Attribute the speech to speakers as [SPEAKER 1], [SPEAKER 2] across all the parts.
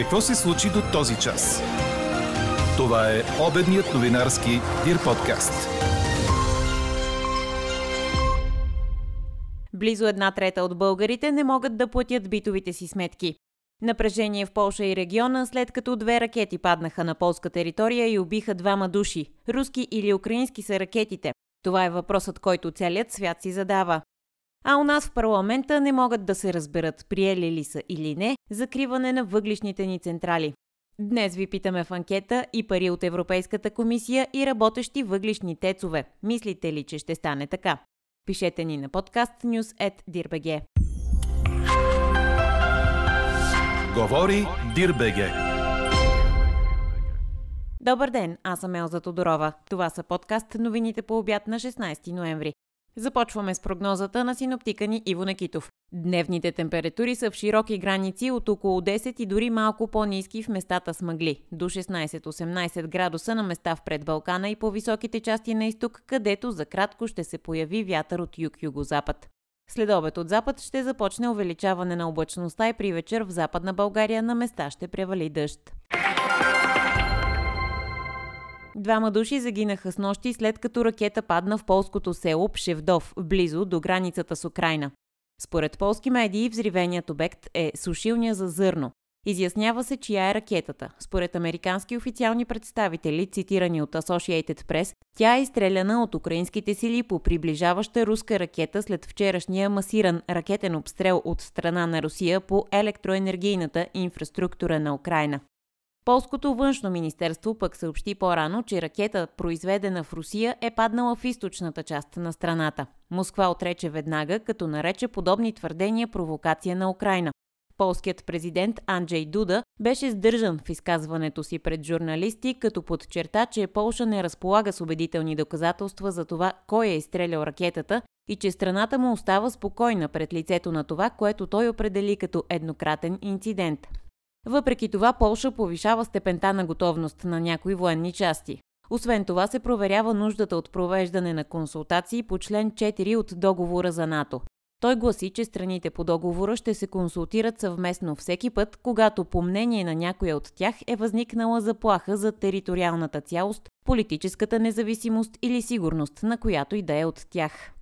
[SPEAKER 1] Какво се случи до този час? Това е обедният новинарски Дир подкаст.
[SPEAKER 2] Близо една трета от българите не могат да платят битовите си сметки. Напрежение в Полша и региона, след като две ракети паднаха на полска територия и убиха двама души. Руски или украински са ракетите. Това е въпросът, който целият свят си задава. А у нас в парламента не могат да се разберат приели ли са или не закриване на въглишните ни централи. Днес ви питаме в анкета и пари от Европейската комисия и работещи въглишни тецове. Мислите ли, че ще стане така? Пишете ни на подкаст news.dirbg.
[SPEAKER 1] Говори Дирбеге.
[SPEAKER 2] Добър ден, аз съм Елза Тодорова. Това са подкаст новините по обяд на 16 ноември. Започваме с прогнозата на синоптика ни Иво Накитов. Дневните температури са в широки граници от около 10 и дори малко по-низки в местата с мъгли. До 16-18 градуса на места в предбалкана и по високите части на изток, където за кратко ще се появи вятър от юг-югозапад. След обед от запад ще започне увеличаване на облачността и при вечер в западна България на места ще превали дъжд. Двама души загинаха с нощи след като ракета падна в полското село Пшевдов, близо до границата с Украина. Според полски медии, взривеният обект е сушилня за зърно. Изяснява се, чия е ракетата. Според американски официални представители, цитирани от Associated Press, тя е изстреляна от украинските сили по приближаваща руска ракета след вчерашния масиран ракетен обстрел от страна на Русия по електроенергийната инфраструктура на Украина. Полското външно министерство пък съобщи по-рано, че ракета, произведена в Русия, е паднала в източната част на страната. Москва отрече веднага, като нарече подобни твърдения провокация на Украина. Полският президент Анджей Дуда беше сдържан в изказването си пред журналисти, като подчерта, че Полша не разполага с убедителни доказателства за това кой е изстрелял ракетата и че страната му остава спокойна пред лицето на това, което той определи като еднократен инцидент. Въпреки това, Полша повишава степента на готовност на някои военни части. Освен това се проверява нуждата от провеждане на консултации по член 4 от договора за НАТО. Той гласи, че страните по договора ще се консултират съвместно всеки път, когато по мнение на някоя от тях е възникнала заплаха за териториалната цялост, политическата независимост или сигурност на която и да е от тях.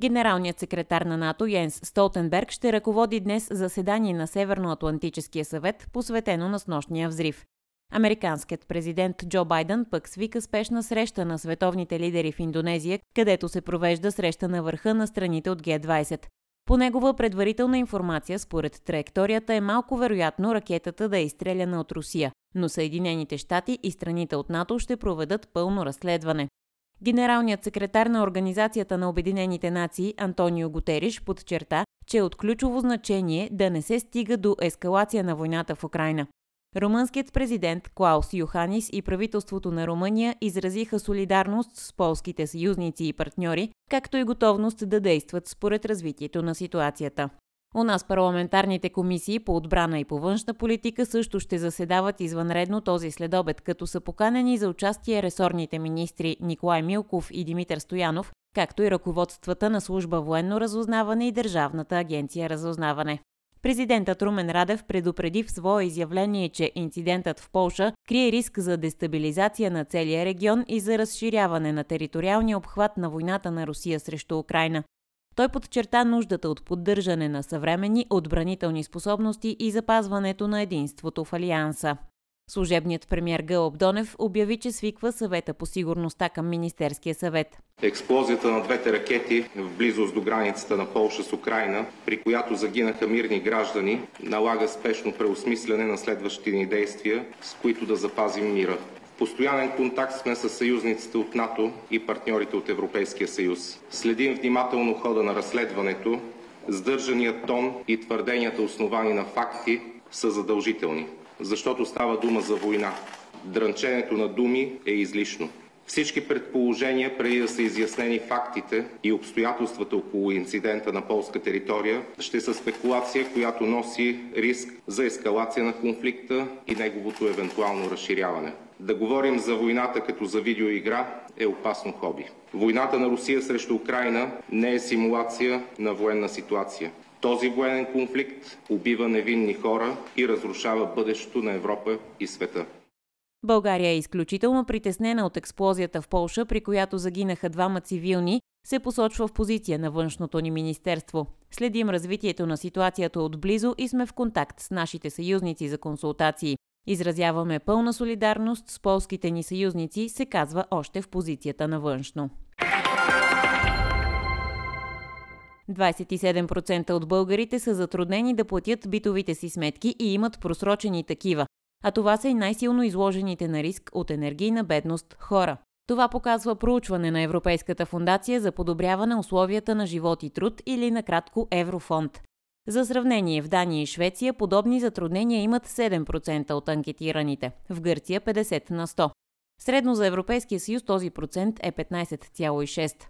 [SPEAKER 2] Генералният секретар на НАТО Йенс Столтенберг ще ръководи днес заседание на Северноатлантическия съвет, посветено на снощния взрив. Американският президент Джо Байден пък свика спешна среща на световните лидери в Индонезия, където се провежда среща на върха на страните от Г-20. По негова предварителна информация, според траекторията е малко вероятно ракетата да е изстреляна от Русия, но Съединените щати и страните от НАТО ще проведат пълно разследване. Генералният секретар на Организацията на Обединените нации Антонио Гутериш подчерта, че е от ключово значение да не се стига до ескалация на войната в Украина. Румънският президент Клаус Йоханис и правителството на Румъния изразиха солидарност с полските съюзници и партньори, както и готовност да действат според развитието на ситуацията. У нас парламентарните комисии по отбрана и по външна политика също ще заседават извънредно този следобед, като са поканени за участие ресорните министри Николай Милков и Димитър Стоянов, както и ръководствата на служба военно разузнаване и Държавната агенция разузнаване. Президентът Румен Радев предупреди в свое изявление, че инцидентът в Полша крие риск за дестабилизация на целия регион и за разширяване на териториалния обхват на войната на Русия срещу Украина. Той подчерта нуждата от поддържане на съвременни отбранителни способности и запазването на единството в Алианса. Служебният премьер Гълъб Донев обяви, че свиква съвета по сигурността към Министерския съвет.
[SPEAKER 3] Експлозията на двете ракети в близост до границата на Полша с Украина, при която загинаха мирни граждани, налага спешно преосмислене на следващите ни действия, с които да запазим мира постоянен контакт сме с съюзниците от НАТО и партньорите от Европейския съюз. Следим внимателно хода на разследването. Сдържаният тон и твърденията, основани на факти, са задължителни, защото става дума за война. Дрънченето на думи е излишно. Всички предположения, преди да са изяснени фактите и обстоятелствата около инцидента на полска територия, ще са спекулация, която носи риск за ескалация на конфликта и неговото евентуално разширяване. Да говорим за войната като за видеоигра е опасно хоби. Войната на Русия срещу Украина не е симулация на военна ситуация. Този военен конфликт убива невинни хора и разрушава бъдещето на Европа и света.
[SPEAKER 2] България е изключително притеснена от експлозията в Полша, при която загинаха двама цивилни, се посочва в позиция на външното ни министерство. Следим развитието на ситуацията отблизо и сме в контакт с нашите съюзници за консултации. Изразяваме пълна солидарност с полските ни съюзници, се казва още в позицията на външно. 27% от българите са затруднени да платят битовите си сметки и имат просрочени такива. А това са и най-силно изложените на риск от енергийна бедност хора. Това показва проучване на Европейската фундация за подобряване условията на живот и труд или накратко Еврофонд. За сравнение, в Дания и Швеция подобни затруднения имат 7% от анкетираните, в Гърция 50 на 100. Средно за Европейския съюз този процент е 15,6.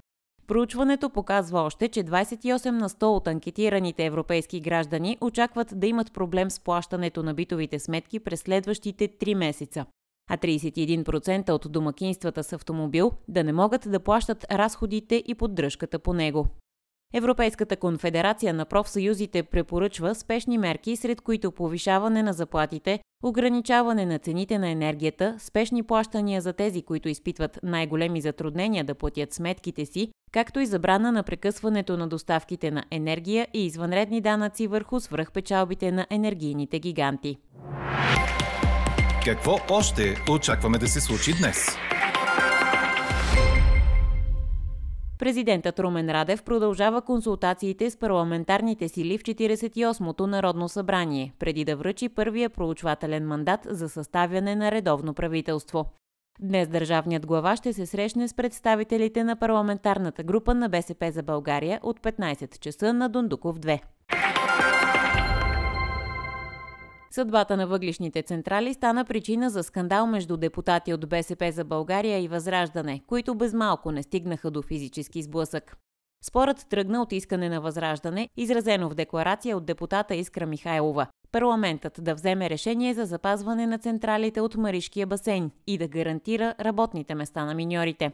[SPEAKER 2] Проучването показва още, че 28 на 100 от анкетираните европейски граждани очакват да имат проблем с плащането на битовите сметки през следващите 3 месеца. А 31% от домакинствата с автомобил да не могат да плащат разходите и поддръжката по него. Европейската конфедерация на профсъюзите препоръчва спешни мерки, сред които повишаване на заплатите, ограничаване на цените на енергията, спешни плащания за тези, които изпитват най-големи затруднения да платят сметките си, както и забрана на прекъсването на доставките на енергия и извънредни данъци върху свръхпечалбите на енергийните гиганти.
[SPEAKER 1] Какво още очакваме да се случи днес?
[SPEAKER 2] Президентът Румен Радев продължава консултациите с парламентарните сили в 48-то Народно събрание, преди да връчи първия проучвателен мандат за съставяне на редовно правителство. Днес държавният глава ще се срещне с представителите на парламентарната група на БСП за България от 15 часа на Дондуков 2. Съдбата на въглишните централи стана причина за скандал между депутати от БСП за България и Възраждане, които без малко не стигнаха до физически сблъсък. Спорът тръгна от искане на Възраждане, изразено в декларация от депутата Искра Михайлова. Парламентът да вземе решение за запазване на централите от Маришкия басейн и да гарантира работните места на миньорите.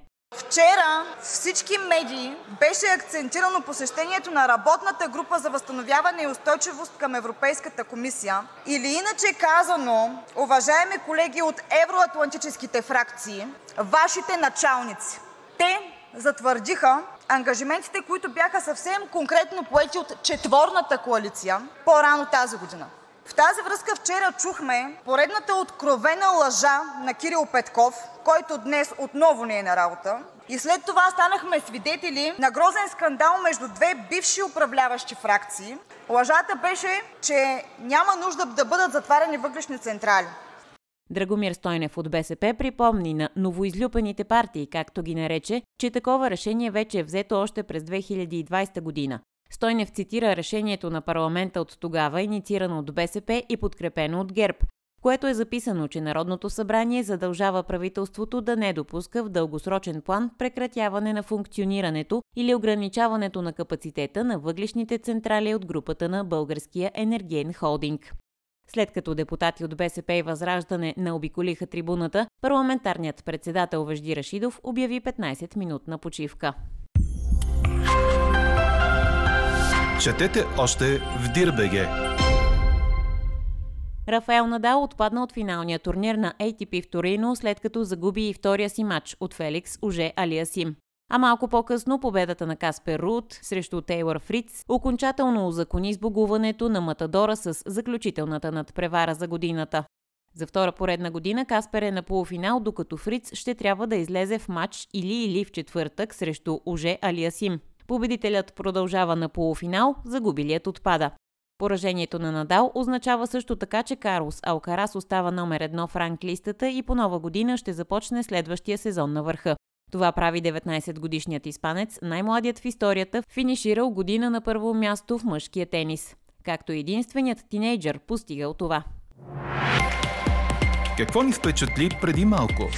[SPEAKER 4] Вчера всички медии беше акцентирано посещението на работната група за възстановяване и устойчивост към Европейската комисия или иначе казано, уважаеми колеги от евроатлантическите фракции, вашите началници. Те затвърдиха ангажиментите, които бяха съвсем конкретно поети от четворната коалиция по-рано тази година. В тази връзка вчера чухме поредната откровена лъжа на Кирил Петков, който днес отново не е на работа. И след това станахме свидетели на грозен скандал между две бивши управляващи фракции. Лъжата беше, че няма нужда да бъдат затваряни въглишни централи.
[SPEAKER 2] Драгомир Стойнев от БСП припомни на новоизлюпаните партии, както ги нарече, че такова решение вече е взето още през 2020 година. Стойнев цитира решението на парламента от тогава, инициирано от БСП и подкрепено от ГЕРБ, което е записано, че Народното събрание задължава правителството да не допуска в дългосрочен план прекратяване на функционирането или ограничаването на капацитета на въглишните централи от групата на Българския енергиен холдинг. След като депутати от БСП и Възраждане наобиколиха трибуната, парламентарният председател Вежди Рашидов обяви 15-минутна почивка.
[SPEAKER 1] Четете още в Дирбеге.
[SPEAKER 2] Рафаел Надал отпадна от финалния турнир на ATP в Торино, след като загуби и втория си матч от Феликс Уже Алиасим. А малко по-късно победата на Каспер Рут срещу Тейлор Фриц окончателно узакони сбогуването на Матадора с заключителната надпревара за годината. За втора поредна година Каспер е на полуфинал, докато Фриц ще трябва да излезе в матч или-или в четвъртък срещу Уже Алиасим. Победителят продължава на полуфинал, загубилият отпада. Поражението на Надал означава също така, че Карлос Алкарас остава номер едно в ранглистата и по нова година ще започне следващия сезон на върха. Това прави 19-годишният испанец, най-младият в историята, финиширал година на първо място в мъжкия тенис. Както единственият тинейджър постигал това.
[SPEAKER 1] Какво ни впечатли преди малко?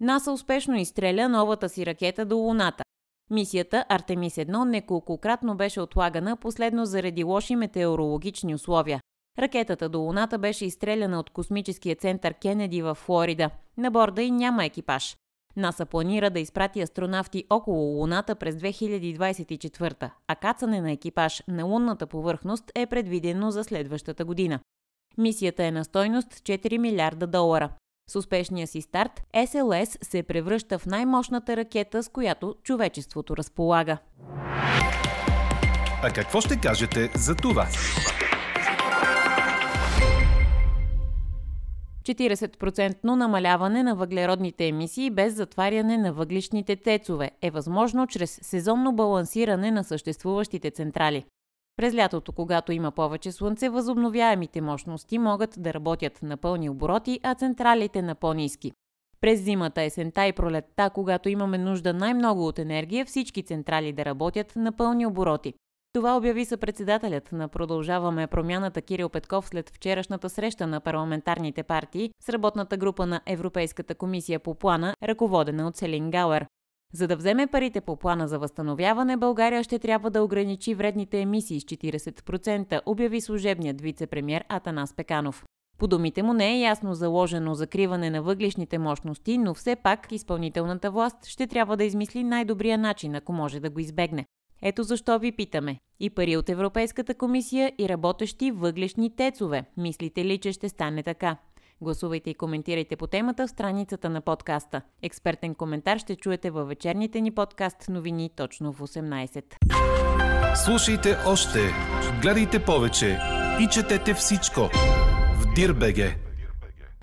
[SPEAKER 2] НАСА успешно изстреля новата си ракета до Луната. Мисията Артемис 1 неколкократно беше отлагана, последно заради лоши метеорологични условия. Ракетата до Луната беше изстреляна от космическия център Кенеди в Флорида. На борда и няма екипаж. НАСА планира да изпрати астронавти около Луната през 2024, а кацане на екипаж на лунната повърхност е предвидено за следващата година. Мисията е на стойност 4 милиарда долара. С успешния си старт, СЛС се превръща в най-мощната ракета, с която човечеството разполага.
[SPEAKER 1] А какво ще кажете за това?
[SPEAKER 2] 40% намаляване на въглеродните емисии без затваряне на въглишните тецове е възможно чрез сезонно балансиране на съществуващите централи. През лятото, когато има повече слънце, възобновяемите мощности могат да работят на пълни обороти, а централите на по-низки. През зимата, есента и пролетта, когато имаме нужда най-много от енергия, всички централи да работят на пълни обороти. Това обяви съпредседателят на Продължаваме промяната Кирил Петков след вчерашната среща на парламентарните партии с работната група на Европейската комисия по плана, ръководена от Селин Гауер. За да вземе парите по плана за възстановяване, България ще трябва да ограничи вредните емисии с 40%, обяви служебният вице-премьер Атанас Пеканов. По думите му не е ясно заложено закриване на въглишните мощности, но все пак изпълнителната власт ще трябва да измисли най-добрия начин, ако може да го избегне. Ето защо ви питаме. И пари от Европейската комисия и работещи въглешни тецове. Мислите ли, че ще стане така? Гласувайте и коментирайте по темата в страницата на подкаста. Експертен коментар ще чуете във вечерните ни подкаст новини точно в 18.
[SPEAKER 1] Слушайте още, гледайте повече и четете всичко в Дирбеге.